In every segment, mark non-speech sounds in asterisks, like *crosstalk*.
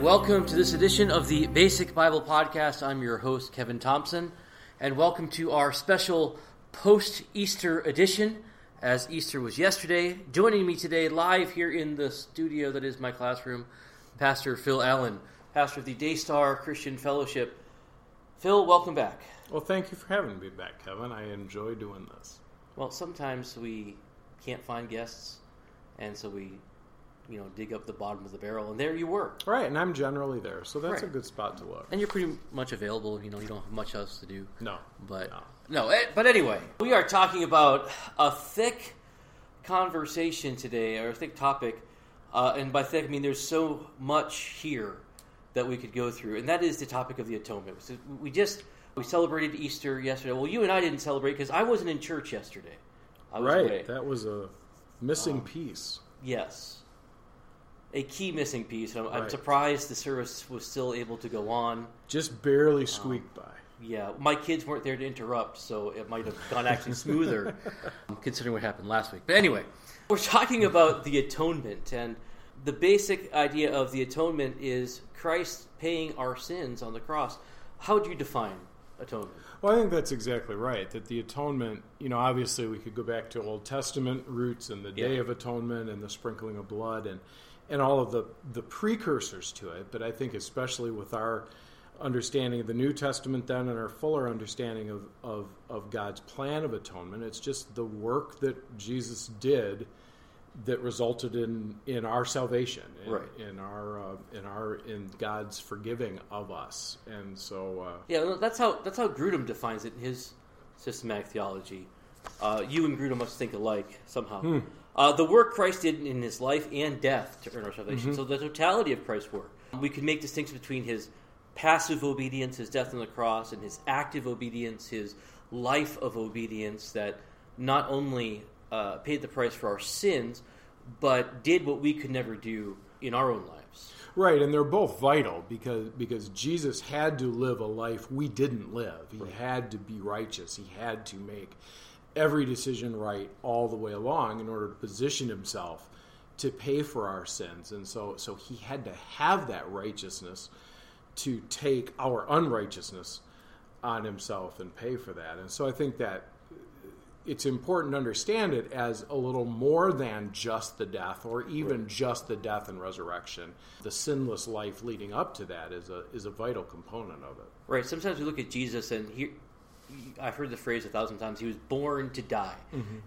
And welcome to this edition of the Basic Bible Podcast. I'm your host, Kevin Thompson, and welcome to our special post Easter edition, as Easter was yesterday. Joining me today, live here in the studio that is my classroom, Pastor Phil Allen, pastor of the Daystar Christian Fellowship. Phil, welcome back. Well, thank you for having me back, Kevin. I enjoy doing this. Well, sometimes we can't find guests, and so we you know, dig up the bottom of the barrel, and there you were. Right, and I'm generally there, so that's Right. a good spot to look. And you're pretty much available. You know, you don't have much else to do. No, But no. no, eh, but anyway, we are talking about a thick conversation today, or a thick topic, uh, and by thick I mean there's so much here that we could go through, and that is the topic of the atonement. So we just we celebrated Easter yesterday. Well, you and I didn't celebrate because I wasn't in church yesterday. I was right, away. that was a missing Um, piece. Yes. A key missing piece. I'm, I'm surprised the service was still able to go on. Just barely um, squeaked by. Yeah, my kids weren't there to interrupt, so it might have gone actually smoother *laughs* um, considering what happened last week. But anyway, we're talking about the atonement, and the basic idea of the atonement is Christ paying our sins on the cross. How would you define atonement? Well, I think that's exactly right. That the atonement, you know, obviously we could go back to Old Testament roots and the Day Yeah. of Atonement and the sprinkling of blood and and all of the the precursors to it. But I think especially with our understanding of the New Testament then and our fuller understanding of, of, of God's plan of atonement, it's just the work that Jesus did that resulted in, in our salvation, in, Right. in our uh, in our in God's forgiving of us, and so uh, Yeah, that's how that's how Grudem defines it in his systematic theology. Uh, you and Grudem must think alike somehow. Uh, the work Christ did in his life and death to earn our salvation. So the totality of Christ's work. We can make distinctions between his passive obedience, his death on the cross, and his active obedience, his life of obedience that not only uh, paid the price for our sins, but did what we could never do in our own lives. Right, and they're both vital because because Jesus had to live a life we didn't live. He had to be righteous. He had to make every decision right all the way along in order to position himself to pay for our sins. And so so he had to have that righteousness to take our unrighteousness on himself and pay for that. And so I think that it's important to understand it as a little more than just the death or even just the death and resurrection. The sinless life leading up to that is a is a vital component of it. Right. Sometimes we look at Jesus and he, I've heard the phrase a thousand times. He was born to die,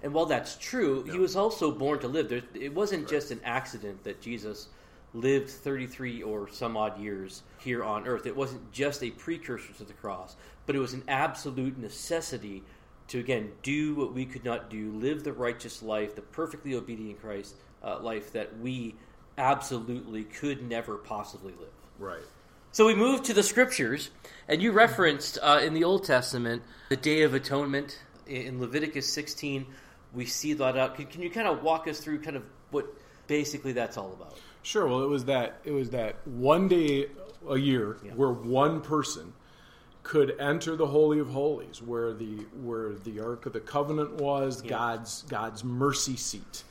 and while that's true, he was also born to live. There, it wasn't just an accident that Jesus lived 33 or some odd years here on earth. It wasn't just a precursor to the cross, but it was an absolute necessity to again do what we could not do, live the righteous life, the perfectly obedient Christ uh, life that we absolutely could never possibly live. Right. So we move to the scriptures, and you referenced uh, in the Old Testament the Day of Atonement in Leviticus 16. We see that out. Can, can you kind of walk us through kind of what basically that's all about? Sure. Well, it was that it was that one day a year Yeah. where one person could enter the holy of holies, where the where the ark of the covenant was, Yeah. God's God's mercy seat,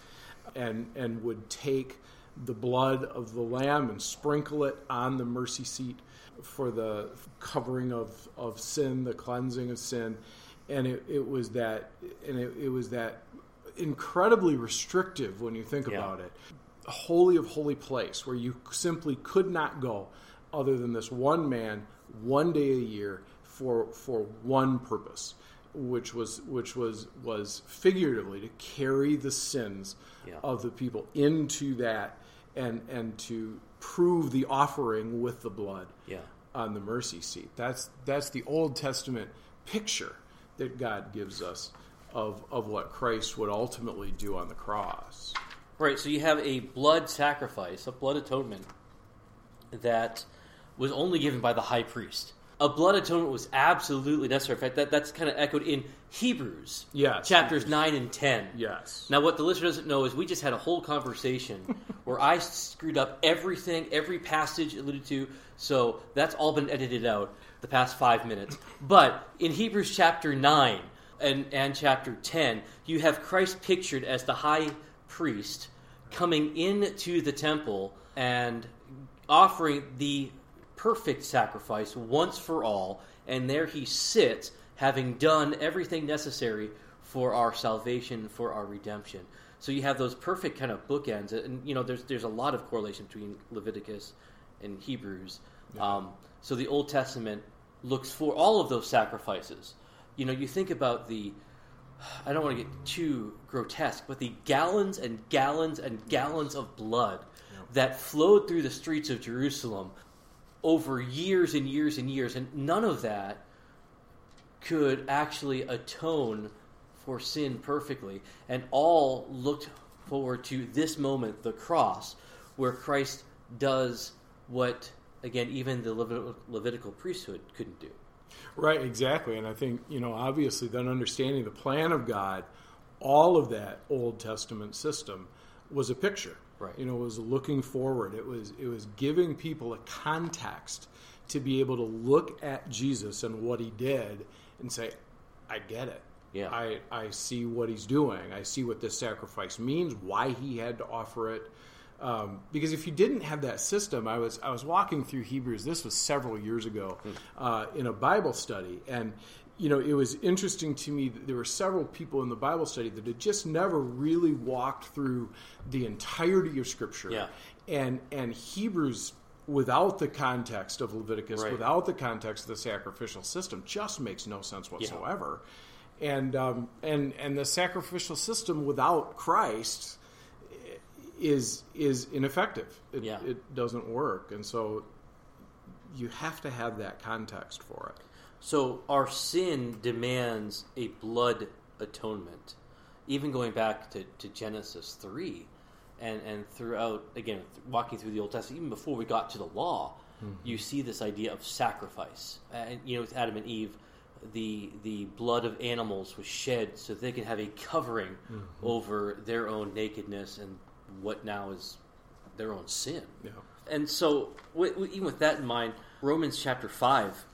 and and would take the blood of the lamb and sprinkle it on the mercy seat for the covering of of sin, the cleansing of sin, and it, it was that and it, it was that incredibly restrictive when you think Yeah. about it holy of holy place where you simply could not go other than this one man one day a year for for one purpose which was which was was figuratively to carry the sins Yeah. of the people into that and and to prove the offering with the blood Yeah. on the mercy seat that's that's the old testament picture that God gives us of of what Christ would ultimately do on the cross Right, so you have a blood sacrifice, a blood atonement that was only given by the high priest. A blood atonement was absolutely necessary. In fact, that, that's kind of echoed in Hebrews, Yes. chapters 9 and 10. yes Now, what the listener doesn't know is we just had a whole conversation *laughs* where I screwed up everything, every passage alluded to. So that's all been edited out the past five minutes. But in Hebrews chapter 9 and, and chapter 10, you have Christ pictured as the high priest coming into the temple and offering the perfect sacrifice once for all, and there he sits, having done everything necessary for our salvation, for our redemption. So you have those perfect kind of bookends, and you know there's there's a lot of correlation between Leviticus and Hebrews. Yeah. Um, so the Old Testament looks for all of those sacrifices. You know, you think about the I don't want to get too grotesque, but the gallons and gallons and gallons of blood that flowed through the streets of Jerusalem over years and years and years, and none of that could actually atone for sin perfectly, and all looked forward to this moment, the cross, where Christ does what, again, even the Levitical priesthood couldn't do. Right, exactly. And I think, you know, obviously, then understanding the plan of God, all of that Old Testament system was a picture. Right. You know, it was looking forward. It was it was giving people a context to be able to look at Jesus and what he did and say, I get it. Yeah. I, I see what he's doing. I see what this sacrifice means, why he had to offer it. Um, because if you didn't have that system, I was I was walking through Hebrews. This was several years ago hmm. uh, in a Bible study, and you know it was interesting to me that there were several people in the Bible study that had just never really walked through the entirety of Scripture. Yeah. and and Hebrews without the context of Leviticus, right. without the context of the sacrificial system, just makes no sense whatsoever. Yeah and um, and and the sacrificial system without Christ is is ineffective. It, yeah. it doesn't work, and so you have to have that context for it. So our sin demands a blood atonement, even going back to, to Genesis three, and and throughout again walking through the Old Testament, even before we got to the law, mm-hmm. you see this idea of sacrifice, and you know with Adam and Eve the the blood of animals was shed so they could have a covering mm-hmm. over their own nakedness and what now is their own sin. Yeah. And so, even with that in mind, Romans chapter five.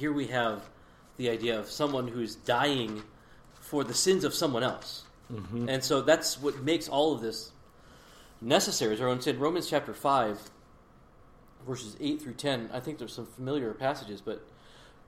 Here we have the idea of someone who's dying for the sins of someone else, mm-hmm. and so that's what makes all of this necessary. As our own sin, Romans chapter five, verses eight through ten. I think there's some familiar passages, but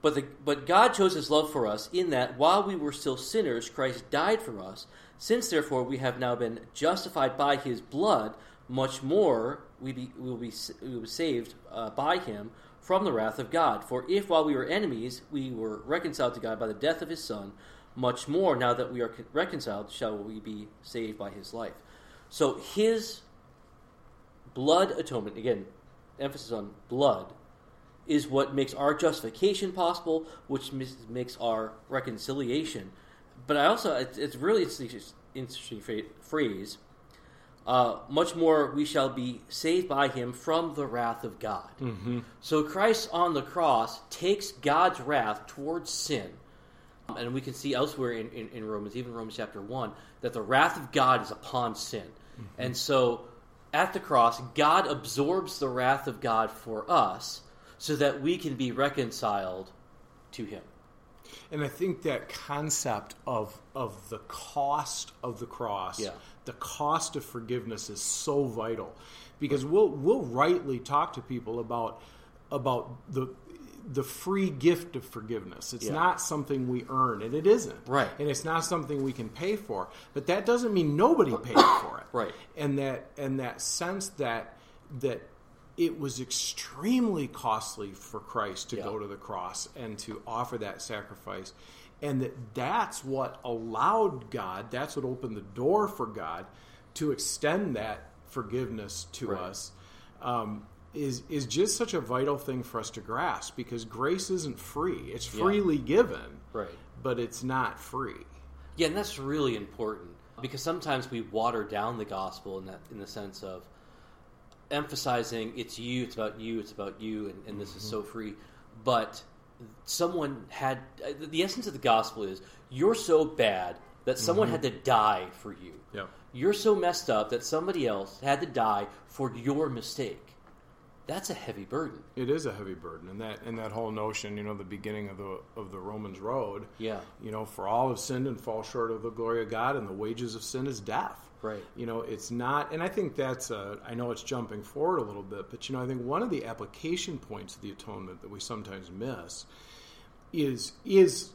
but, the, but God chose his love for us in that while we were still sinners, Christ died for us. Since therefore we have now been justified by his blood, much more we, be, we will be, we will be saved uh, by him from the wrath of God. For if while we were enemies we were reconciled to God by the death of his Son, much more now that we are reconciled shall we be saved by his life. So his blood atonement, again, emphasis on blood, is what makes our justification possible, which makes our reconciliation. But I also, it's, really interesting phrase. Uh, much more we shall be saved by him from the wrath of God. Mm-hmm. So Christ on the cross takes God's wrath towards sin. Um, and we can see elsewhere in, in, in, Romans, even Romans chapter 1, that the wrath of God is upon sin. Mm-hmm. And so at the cross, God absorbs the wrath of God for us so that we can be reconciled to him. And I think that concept of of the cost of the cross, yeah. The cost of forgiveness is so vital because we'll we'll rightly talk to people about about the the free gift of forgiveness. It's yeah. not something we earn, and it isn't. Right. And it's not something we can pay for. But that doesn't mean nobody paid *coughs* for it. Right. And that and that sense that that it was extremely costly for Christ to yeah. go to the cross and to offer that sacrifice. And that that's what allowed God, that's what opened the door for God to extend that forgiveness to right. us. Um, is is just such a vital thing for us to grasp because grace isn't free. It's freely yeah. given, right? But it's not free. Yeah, and that's really important because sometimes we water down the gospel in that in the sense of emphasizing it's you, it's about you, it's about you, and, and this mm-hmm. is so free. But someone had the essence of the gospel is you're so bad that someone mm-hmm. had to die for you. Yep. You're so messed up that somebody else had to die for your mistake. That's a heavy burden. It is a heavy burden, and that and that whole notion, you know, the beginning of the of the Romans road. Yeah. You know, for all have sinned and fall short of the glory of God, and the wages of sin is death. Right. You know, it's not, and I think that's. A, I know it's jumping forward a little bit, but you know, I think one of the application points of the atonement that we sometimes miss is is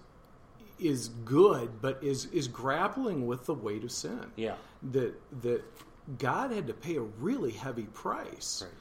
is good, but is is grappling with the weight of sin. Yeah. That that God had to pay a really heavy price Right.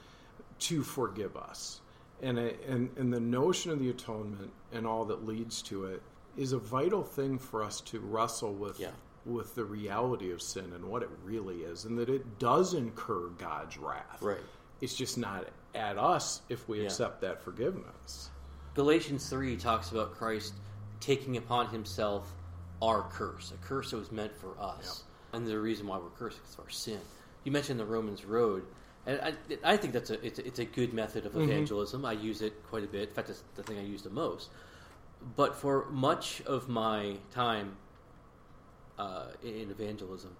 To forgive us. And, I- and, and the notion of the atonement and all that leads to it is a vital thing for us to wrestle with, Yeah. with the reality of sin and what it really is, and that it does incur God's wrath. Right. It's just not at us if we Yeah. accept that forgiveness. Galatians 3 talks about Christ taking upon himself our curse, a curse that was meant for us. And the reason why we're cursed is our sin. You mentioned the Romans road, and I, I think that's a it's, a it's a good method of evangelism. I use it quite a bit. In fact, it's the thing I use the most. But for much of my time uh, in evangelism,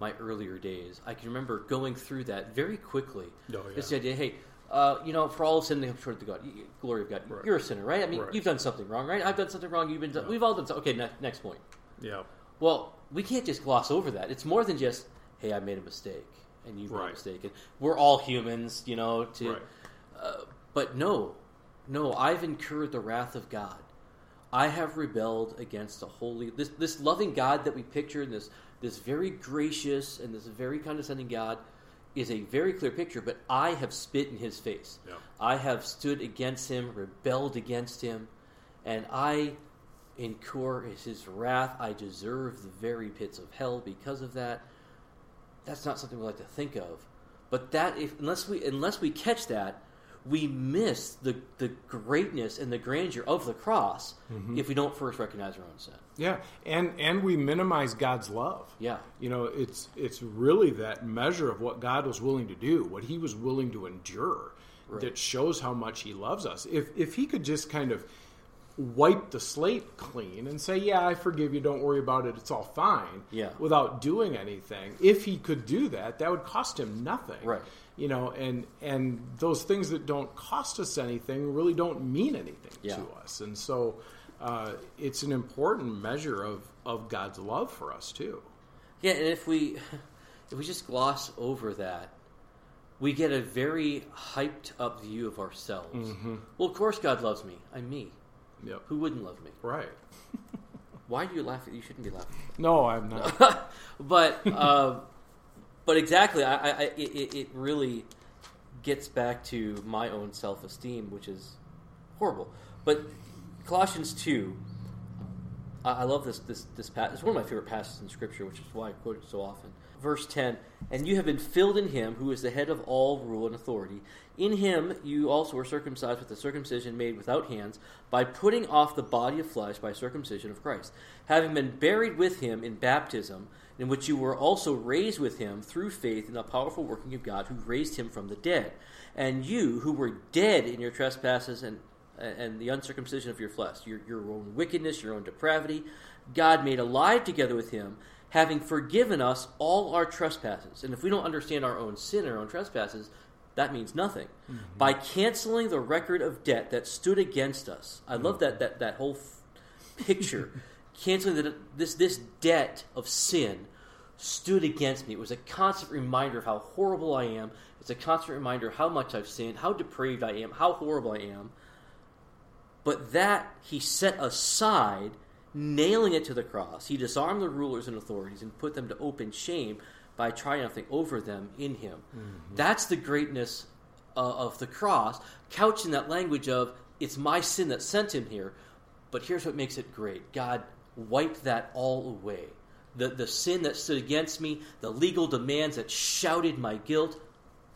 my earlier days, I can remember going through that very quickly. Oh, yeah. It's the idea, hey, uh, you know, for all sin, they come short of the God, glory of God. Right. You're a sinner, right? I mean, Right. you've done something wrong, right? I've done something wrong. You've been. Done, We've all done something. Okay, ne- next point. Yeah. Well, we can't just gloss over that. It's more than just, hey, I made a mistake, and you've made a Right. mistake, and we're all humans, you know. To, Right. uh, but no, no, I've incurred the wrath of God. I have rebelled against the holy, this this loving God that we picture, and this this very gracious and this very condescending God, is a very clear picture. But I have spit in His face. Yeah. I have stood against Him, rebelled against Him, and I incur His wrath. I deserve the very pits of hell because of that. That's not something we like to think of. But that, if unless we unless we catch that, we miss the the greatness and the grandeur of the cross mm-hmm. if we don't first recognize our own sin. Yeah, and and we minimize God's love. Yeah. You know, it's it's really that measure of what God was willing to do, what He was willing to endure, Right. that shows how much He loves us. If if He could just kind of wipe the slate clean and say, "Yeah, I forgive you. Don't worry about it. It's all fine," Yeah. without doing anything, if He could do that, that would cost Him nothing. Right. You know, and and those things that don't cost us anything really don't mean anything Yeah. to us, and so. Uh, it's an important measure of, of God's love for us too. Yeah, and if we if we just gloss over that, we get a very hyped up view of ourselves. Well, of course God loves me. I'm me. Yep. Who wouldn't love me? Right. *laughs* Why do you laugh? You shouldn't be laughing. No, I'm not. *laughs* but uh, but exactly, I, I, I it, it really gets back to my own self esteem, which is horrible. But Colossians two, I, I love this this this passage. It's one of my favorite passages in Scripture, which is why I quote it so often. Verse ten: And you have been filled in Him, who is the head of all rule and authority. In Him you also were circumcised with the circumcision made without hands, by putting off the body of flesh by circumcision of Christ, having been buried with Him in baptism, in which you were also raised with Him through faith in the powerful working of God, who raised Him from the dead. And you, who were dead in your trespasses and and the uncircumcision of your flesh, your, your own wickedness, your own depravity, God made alive together with him, having forgiven us all our trespasses. And if we don't understand our own sin, our own trespasses, that means nothing. Mm-hmm. By canceling the record of debt that stood against us. I love mm. that, that, that whole f- picture. *laughs* canceling the, this, this debt of sin stood against me. It was a constant reminder of how horrible I am. It's a constant reminder of how much I've sinned, how depraved I am, how horrible I am. But that he set aside, nailing it to the cross. He disarmed the rulers and authorities and put them to open shame by triumphing over them in him. That's the greatness uh, of the cross, couched in that language of, it's my sin that sent him here. But here's what makes it great God wiped that all away. The, the sin that stood against me, the legal demands that shouted my guilt,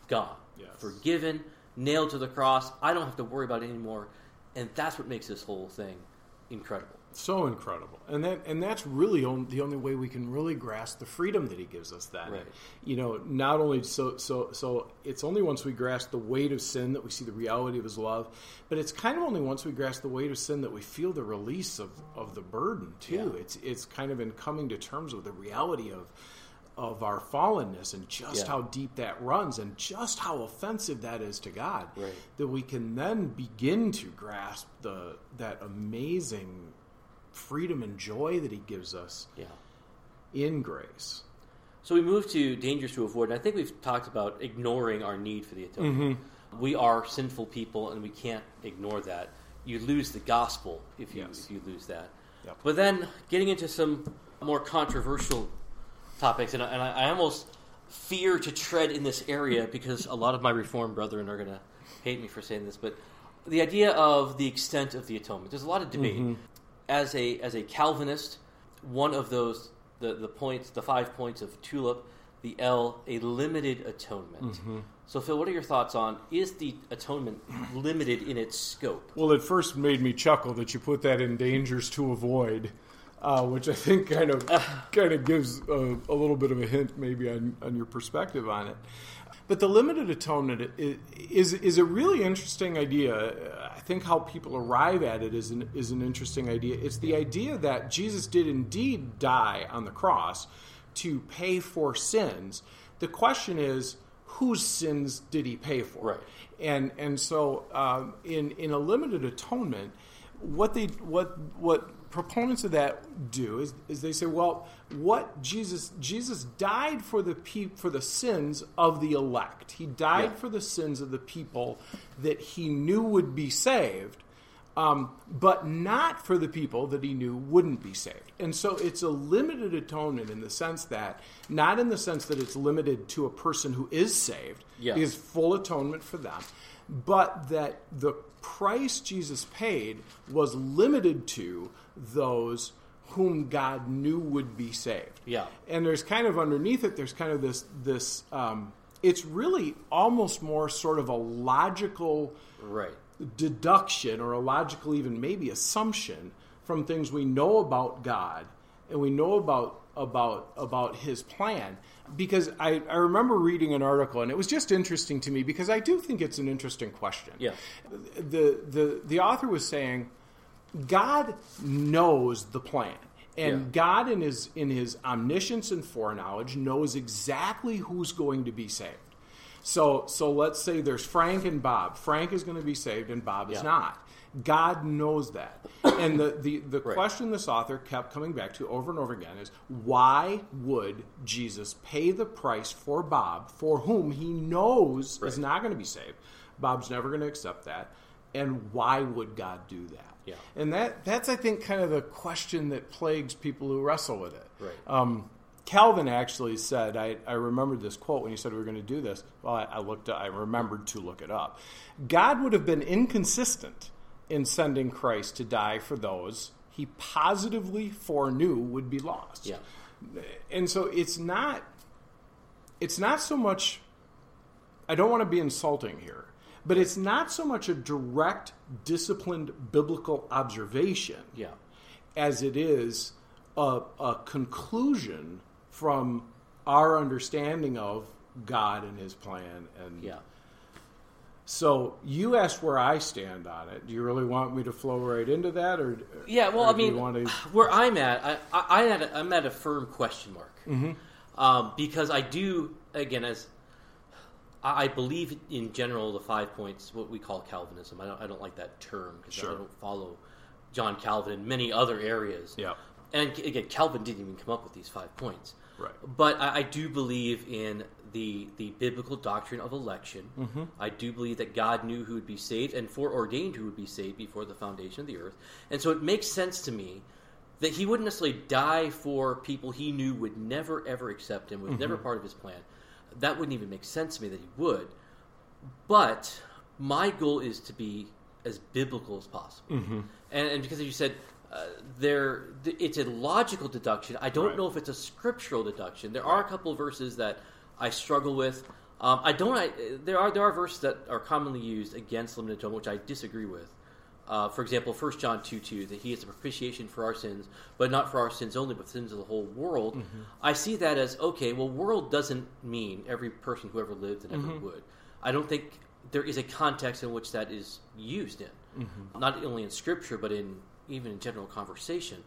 gone. Yes. Forgiven, nailed to the cross. I don't have to worry about it anymore. And that's what makes this whole thing incredible. So incredible, and that and that's really on, the only way we can really grasp the freedom that He gives us. That Right. you know, not only so so so it's only once we grasp the weight of sin that we see the reality of His love, but it's kind of only once we grasp the weight of sin that we feel the release of, of the burden too. Yeah. It's it's kind of in coming to terms with the reality of of our fallenness and just Yeah. how deep that runs and just how offensive that is to God Right. that we can then begin to grasp the that amazing freedom and joy that he gives us Yeah. in grace. So we move to dangers to avoid, and I think we've talked about ignoring our need for the atonement. Mm-hmm. We are sinful people, and we can't ignore that. You lose the gospel if you Yes. if you lose that. Yep. But then getting into some more controversial topics, and I, and I, almost fear to tread in this area because a lot of my Reformed brethren are going to hate me for saying this, but the idea of the extent of the atonement. There's a lot of debate. Mm-hmm. As a as a Calvinist, one of those the the points, the five points of tulip, the L, a limited atonement. Mm-hmm. So, Phil, what are your thoughts on is the atonement limited in its scope? Well, it first made me chuckle that you put that in dangers to avoid, uh, which I think kind of kind of gives a, a little bit of a hint, maybe on, on your perspective on it. But the limited atonement is is a really interesting idea. I think how people arrive at it is an, is an interesting idea. It's the idea that Jesus did indeed die on the cross to pay for sins. The question is, whose sins did he pay for? Right. and and so um, in in a limited atonement, what they what what proponents of that do is, is they say, well, what Jesus Jesus died for the pe- for the sins of the elect. He died Yeah. for the sins of the people that he knew would be saved. Um, but not for the people that he knew wouldn't be saved. And so it's a limited atonement in the sense that, not in the sense that it's limited to a person who is saved, Yes. is full atonement for them, but that the price Jesus paid was limited to those whom God knew would be saved. Yeah. And there's kind of underneath it, there's kind of this this. Um, it's really almost more sort of a logical Right. deduction or a logical even maybe assumption from things we know about God and we know about about about his plan because I, I remember reading an article and it was just interesting to me because I do think it's an interesting question. Yeah. The the the author was saying God knows the plan. And Yeah. God in his in his omniscience and foreknowledge knows exactly who's going to be saved. So so let's say there's Frank and Bob. Frank is going to be saved and Bob is not. God knows that. And the, the, the Right. question this author kept coming back to over and over again is why would Jesus pay the price for Bob, for whom he knows is not going to be saved? Bob's never going to accept that. And why would God do that? Yeah. And that that's I think kind of the question that plagues people who wrestle with it. Right. Um, Calvin actually said, I, I remembered this quote when he said we were going to do this. Well, I, I looked, I remembered to look it up. God would have been inconsistent in sending Christ to die for those he positively foreknew would be lost. Yeah. And so it's not, it's not so much. I don't want to be insulting here, but it's not so much a direct, disciplined biblical observation Yeah. as it is a, a conclusion from our understanding of God and His plan. And Yeah. So you asked where I stand on it. Do you really want me to flow right into that, or Yeah, well, or I mean, to- where I'm at, I, I, I at a, I'm at a firm question mark Mm-hmm. um, because I do again as I, I believe in general the five points, what we call Calvinism. I don't, I don't like that term because Sure. I don't follow John Calvin in many other areas. Yeah. And again, Calvin didn't even come up with these five points. Right. But I, I do believe in the the biblical doctrine of election. Mm-hmm. I do believe that God knew who would be saved and foreordained who would be saved before the foundation of the earth. And so it makes sense to me that he wouldn't necessarily die for people he knew would never ever accept him, was Mm-hmm. never part of his plan. That wouldn't even make sense to me that he would. But my goal is to be as biblical as possible. Mm-hmm. And, and because as you said, uh, there it's a logical deduction. I don't Right. know if it's a scriptural deduction. There are a couple of verses that I struggle with. Um, I don't. I, there are there are verses that are commonly used against limited atonement, which I disagree with. Uh, for example, 1 John 2 2, that he is a propitiation for our sins, but not for our sins only, but sins of the whole world. I see that as okay, well, world doesn't mean every person who ever lived and ever would. I don't think there is a context in which that is used in, not only in Scripture, but in even in general conversation.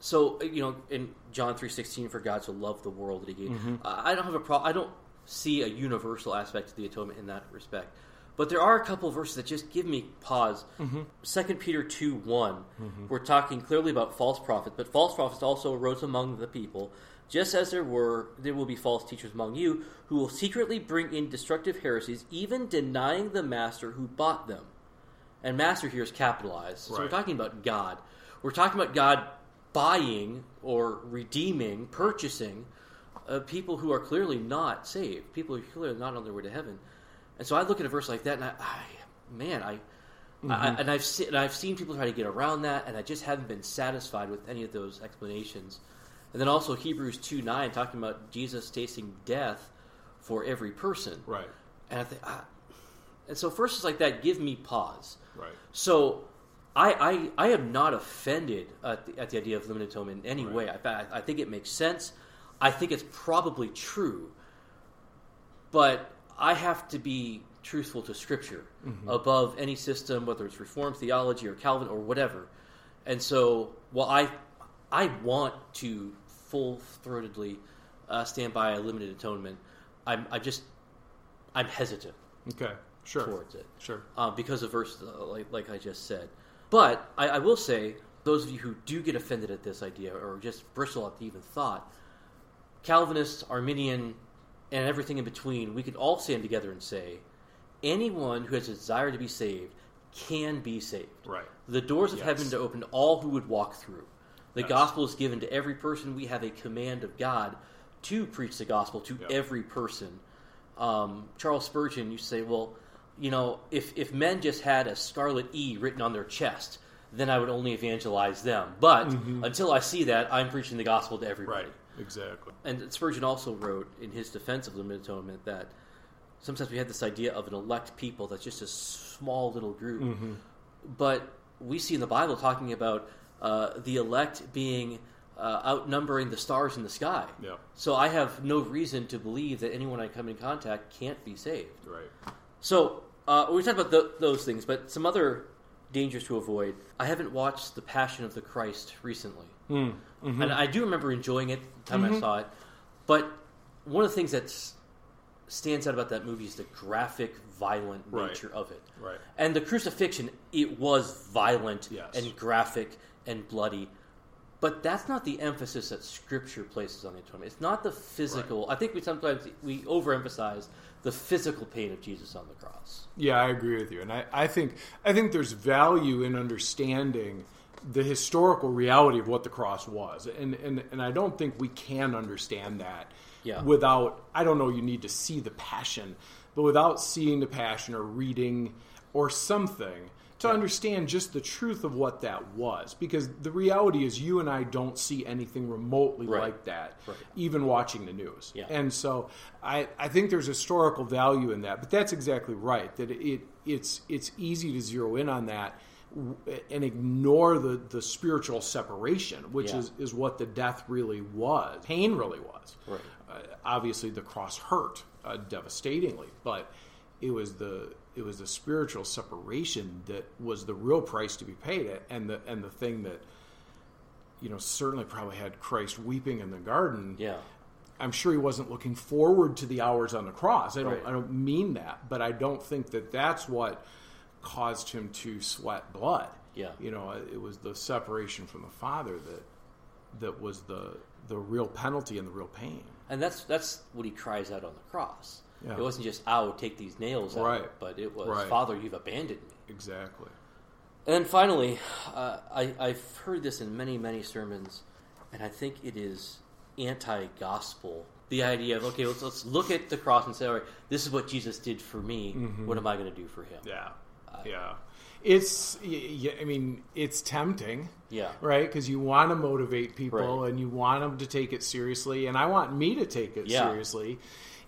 so you know, in John three sixteen, for God to love the world that He gave. Mm-hmm. I don't have a problem. I don't see a universal aspect to the atonement in that respect. But there are a couple of verses that just give me pause. Mm-hmm. Second Peter two one, we're talking clearly about false prophets, but false prophets also arose among the people, just as there were there will be false teachers among you who will secretly bring in destructive heresies, even denying the master who bought them. And master here is capitalized. So we're talking about God. We're talking about God buying or redeeming, purchasing uh, people who are clearly not saved, people who are clearly not on their way to heaven. And so I look at a verse like that, and I, I man, I, I and I've seen, and I've seen people try to get around that, and I just haven't been satisfied with any of those explanations. And then also Hebrews two nine talking about Jesus tasting death for every person, Right. and I think, ah, and so verses like that give me pause. Right. So, I, I, I am not offended at the, at the idea of limited atonement in any Right. way. I, I, think it makes sense. I think it's probably true. But I have to be truthful to Scripture Mm-hmm. above any system, whether it's Reformed theology or Calvin or whatever. And so, while I, I want to full throatedly uh, stand by a limited atonement, I'm, I just, I'm hesitant Okay. Sure. towards it Sure. uh, because of verses uh, like, like I just said. But I, I will say, those of you who do get offended at this idea or just bristle at the even thought, Calvinist, Arminian, and everything in between, we could all stand together and say, anyone who has a desire to be saved can be saved. Right. The doors of Yes. heaven are open to all who would walk through. The Yes. gospel is given to every person. We have a command of God to preach the gospel to Yep. every person. Um, Charles Spurgeon used to say, "Well, you know, if if men just had a scarlet E written on their chest, then I would only evangelize them. But until I see that, I'm preaching the gospel to everybody." Right. Exactly. And Spurgeon also wrote in his defense of limited atonement that sometimes we have this idea of an elect people that's just a small little group. Mm-hmm. But we see in the Bible talking about uh, the elect being uh, outnumbering the stars in the sky. Yeah. So I have no reason to believe that anyone I come in contact can't be saved. Right. So uh, we talked about th- those things, but some other dangers to avoid. I haven't watched The Passion of the Christ recently, Mm. Mm-hmm. and I do remember enjoying it the time I saw it. But one of the things that stands out about that movie is the graphic, violent Right. nature of it. Right. And the crucifixion, it was violent Yes. and graphic and bloody. But that's not the emphasis that Scripture places on the atonement. It's not the physical. I think we sometimes we overemphasize the physical pain of Jesus on the cross. Yeah, I agree with you, and I, I think I think there's value in understanding the historical reality of what the cross was, and and, and I don't think we can understand that Yeah. without. I don't know. You need to see the passion, but without seeing the passion or reading or something to understand just the truth of what that was, because the reality is you and I don't see anything remotely Right. like that, Right. even watching the news. Yeah. And so I, I think there's historical value in that, but that's exactly right. That it it's it's easy to zero in on that and ignore the, the spiritual separation, which Yeah. is, is what the death really was. Pain really was. Right. Uh, obviously, the cross hurt uh, devastatingly, but it was the it was the spiritual separation that was the real price to be paid, and the and the thing that you know certainly probably had Christ weeping in the garden. Yeah. I'm sure he wasn't looking forward to the hours on the cross. I don't. Right. I don't mean that, but I don't think that that's what caused him to sweat blood. Yeah. You know, it was the separation from the Father that that was the the real penalty and the real pain. And that's that's what he cries out on the cross. Yeah. It wasn't just "I will take these nails out," Right. but it was Right. "Father, you've abandoned me." Exactly. And then finally, uh, I, I've heard this in many, many sermons, and I think it is anti-gospel. The idea of okay, let's, let's look at the cross and say, all right, this is what Jesus did for me. What am I going to do for him? Mm-hmm. Yeah. yeah. It's. y- y- I mean, it's tempting. Yeah. right? Because you want to motivate people Right. and you want them to take it seriously, and I want me to take it Yeah. seriously,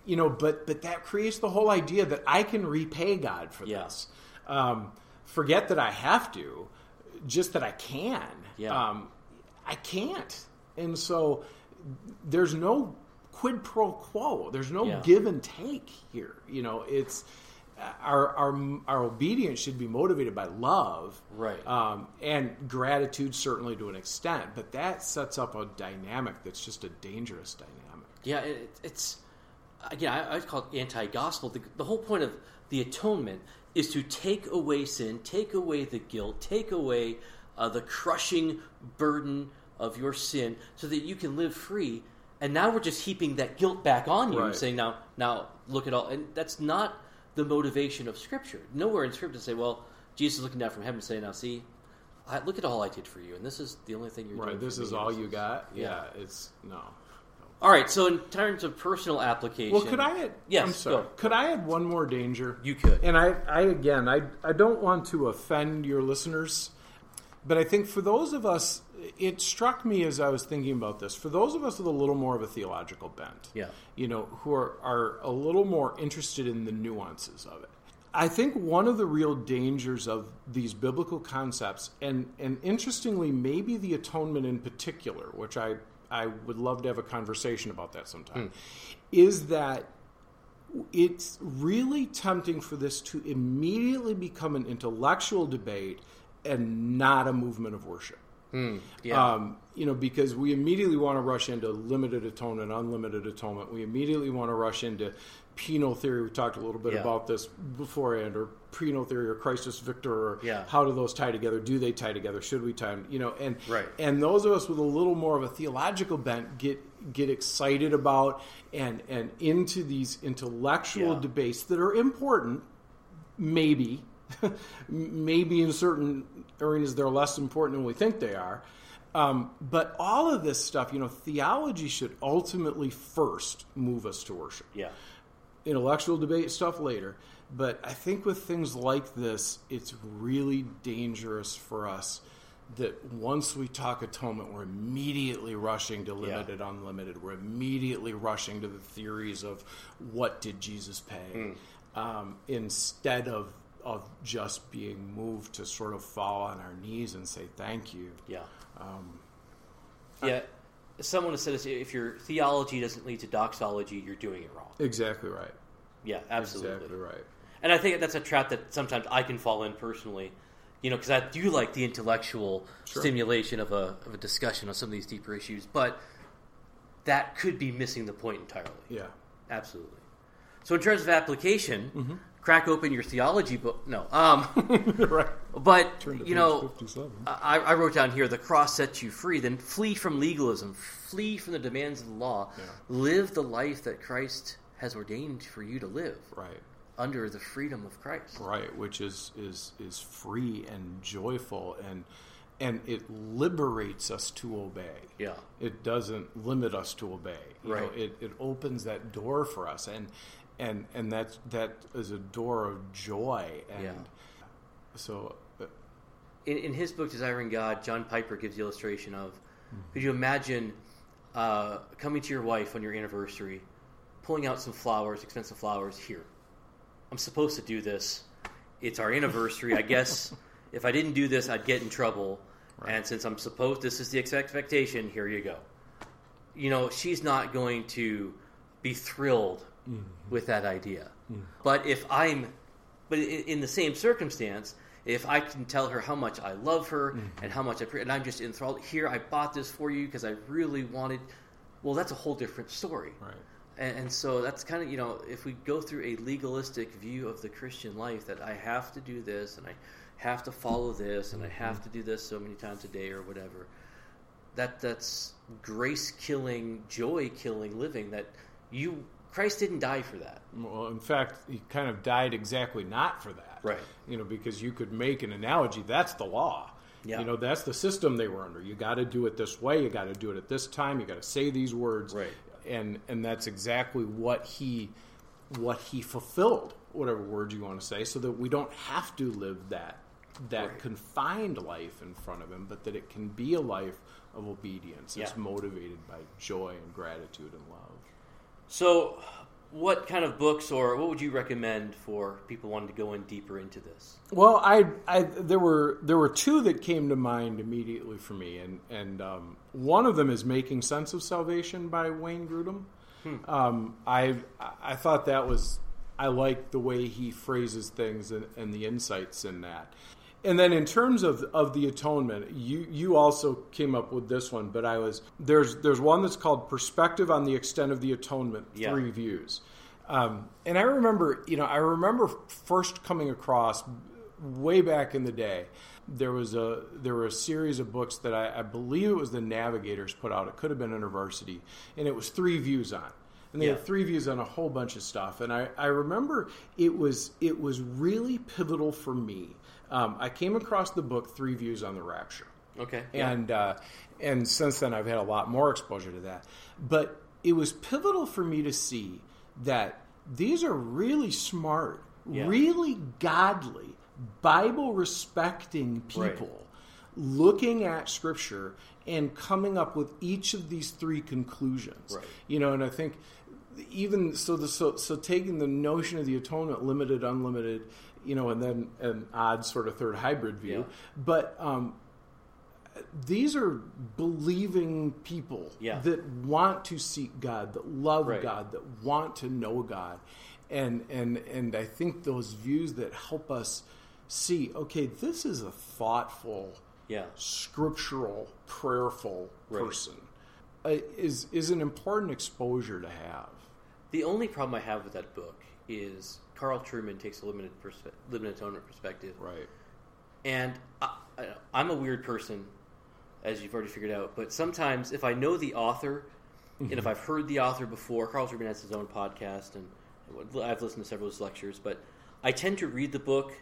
you know. But but that creates the whole idea that I can repay God for Yeah. this. Um, forget that I have to, just that I can. Yeah. Um, I can't, and so there's no quid pro quo. There's no Yeah. give and take here. You know, it's our, our our obedience should be motivated by love, Right. Um, and gratitude certainly to an extent, but that sets up a dynamic that's just a dangerous dynamic. Yeah, it, it's again I, I call it anti-gospel. The, the whole point of the atonement is to take away sin, take away the guilt, take away uh, the crushing burden of your sin, so that you can live free. And now we're just heaping that guilt back on you, Right. and saying, "Now, now look at all." And that's not the motivation of Scripture. Nowhere in Scripture to say, "Well, Jesus is looking down from heaven, and saying, now see." I, look at all I did for you, and this is the only thing you're doing. Right. This is all you got. yeah. Yeah. It's no. All right. So, in terms of personal application, Well, could I add? Yes, I'm sorry. go. Could I add one more danger? You could. And I, I again, I, I don't want to offend your listeners, but I think for those of us, it struck me as I was thinking about this. For those of us with a little more of a theological bent, Yeah. you know, who are, are a little more interested in the nuances of it. I think one of the real dangers of these biblical concepts, and, and interestingly, maybe the atonement in particular, which I, I would love to have a conversation about that sometime, is that it's really tempting for this to immediately become an intellectual debate and not a movement of worship. Yeah. Um, you know, because we immediately want to rush into limited atonement, unlimited atonement. We immediately want to rush into penal theory. We talked a little bit Yeah. about this beforehand, or penal theory, or Christus Victor, or Yeah. how do those tie together? Do they tie together? Should we tie them? You know, and Right. and those of us with a little more of a theological bent get get excited about and and into these intellectual Yeah. debates that are important, maybe. *laughs* maybe in certain arenas they're less important than we think they are. Um, but all of this stuff, you know, theology should ultimately first move us to worship. yeah. Intellectual debate stuff later. But I think with things like this, it's really dangerous for us that once we talk atonement, we're immediately rushing to limited, unlimited. We're immediately rushing to the theories of what did Jesus pay, um, instead of of just being moved to sort of fall on our knees and say thank you. Yeah. Um, Yeah. Someone has said this, if your theology doesn't lead to doxology, you're doing it wrong. exactly right. Yeah, absolutely. Exactly right. And I think that's a trap that sometimes I can fall in personally, you know, because I do like the intellectual Sure. stimulation of a, of a discussion on some of these deeper issues, but that could be missing the point entirely. Yeah. Absolutely. So, in terms of application, Mm-hmm. Crack open your theology book. No. Um, *laughs* right. but, you know, I, I wrote down here the cross sets you free. Then flee from legalism, flee from the demands of the law, Yeah. live the life that Christ has ordained for you to live Right. under the freedom of Christ. Right, which is is is free and joyful and and it liberates us to obey. Yeah. It doesn't limit us to obey. You know, Right. it, it opens that door for us and and and that that is a door of joy and Yeah. so uh, In, in his book Desiring God, John Piper gives the illustration of could you imagine uh, coming to your wife on your anniversary, pulling out some flowers, expensive flowers, here. I'm supposed to do this. It's our anniversary. I guess *laughs* if I didn't do this, I'd get in trouble. And since I'm supposed, this is the expectation, here you go. You know, she's not going to be thrilled Mm-hmm. with that idea. Mm-hmm. But if I'm, but in, in the same circumstance, if I can tell her how much I love her mm-hmm. and how much I, pre- and I'm just enthralled, here, I bought this for you because I really wanted, well, that's a whole different story. right. And, and so that's kind of, you know, if we go through a legalistic view of the Christian life, that I have to do this and I have to follow this and I have to do this so many times a day or whatever, that that's grace killing, joy killing living that you, Christ didn't die for that. Well, in fact, he kind of died exactly not for that. Right. You know, because you could make an analogy. That's the law. Yeah. You know, that's the system they were under. You got to do it this way. You got to do it at this time. You got to say these words. Right. And and that's exactly what he what he fulfilled. Whatever words you want to say, so that we don't have to live that that Right. confined life in front of him, but that it can be a life of obedience. It's Yeah. motivated by joy and gratitude and love. So, what kind of books or what would you recommend for people wanting to go in deeper into this? Well, I, I there were there were two that came to mind immediately for me, and and um, one of them is "Making Sense of Salvation" by Wayne Grudem. Um, I I thought that was I like the way he phrases things and, and the insights in that. And then in terms of of the atonement, you you also came up with this one, but I was there's there's one that's called Perspective on the Extent of the Atonement, Yeah. three views. Um, and I remember, you know, I remember first coming across way back in the day. There was a there were a series of books that I, I believe it was the Navigators put out. It could have been InterVarsity, and it was three views on. And they Yeah. had three views on a whole bunch of stuff. And I, I remember it was it was really pivotal for me. Um, I came across the book Three Views on the Rapture Okay. and uh, and since then I've had a lot more exposure to that. But it was pivotal for me to see that these are really smart, Yeah. really godly, Bible respecting Right. people looking at Scripture and coming up with each of these three conclusions. Right. You know, and I think even so, the so, so taking the notion of the atonement, limited, unlimited, you know, and then an odd sort of third hybrid view, Yeah. but um, these are believing people Yeah. that want to seek God, that love Right. God, that want to know God, and and and I think those views that help us see, okay, this is a thoughtful, Yeah. scriptural, prayerful Right. person, uh, is is an important exposure to have. The only problem I have with that book is Carl Trueman takes a limited perspe- limited atonement perspective, Right. and I, I'm a weird person, as you've already figured out. But sometimes, if I know the author, and if mm-hmm. I've heard the author before, Carl Trueman has his own podcast, and I've listened to several of his lectures. But I tend to read the book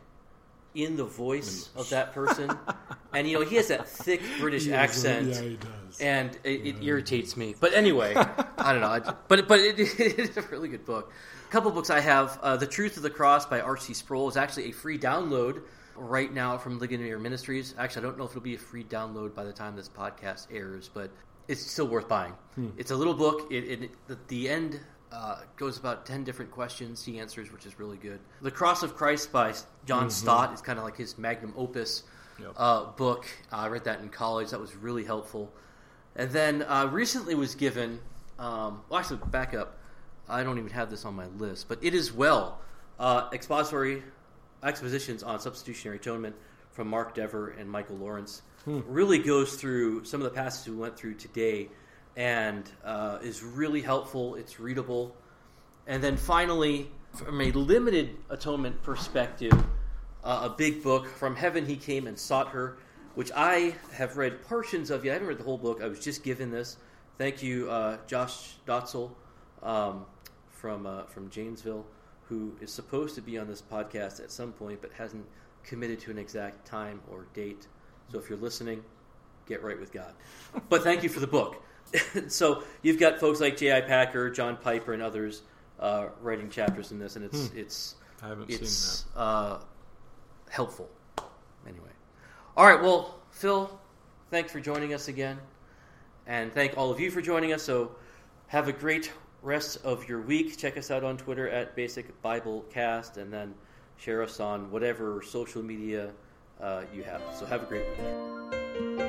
in the voice of that person, *laughs* and you know he has that thick British accent. Yeah, he does. and it, it irritates me. But anyway, *laughs* I don't know. I- But but it, *laughs* it is a really good book. A couple books I have: uh, "The Truth of the Cross" by R.C. Sproul is actually a free download right now from Ligonier Ministries. Actually, I don't know if it'll be a free download by the time this podcast airs, but it's still worth buying. It's a little book. It, the end. Uh, goes about 10 different questions he answers, which is really good. The Cross of Christ by John Stott is kind of like his magnum opus Yep. uh, book. I read that in college. That was really helpful. And then uh, recently was given. Um, well, actually, back up. I don't even have this on my list, but it is well uh, expository expositions on substitutionary atonement from Mark Dever and Michael Lawrence. Really goes through some of the passages we went through today, and uh, is really helpful. It's readable. And then finally, from a limited atonement perspective, uh, a big book, From Heaven He Came and Sought Her, which I have read portions of. Yeah, I haven't read the whole book. I was just given this. Thank you, uh, Josh Dotzel um, from, uh, from Janesville, who is supposed to be on this podcast at some point but hasn't committed to an exact time or date. So if you're listening, get right with God. But thank you for the book. *laughs* so you've got folks like J.I. Packer, John Piper, and others uh, writing chapters in this, and it's it's I haven't it's seen uh, helpful. Anyway, all right. Well, Phil, thanks for joining us again, and thank all of you for joining us. So have a great rest of your week. Check us out on Twitter at Basic Bible Cast, and then share us on whatever social media uh, you have. So have a great week.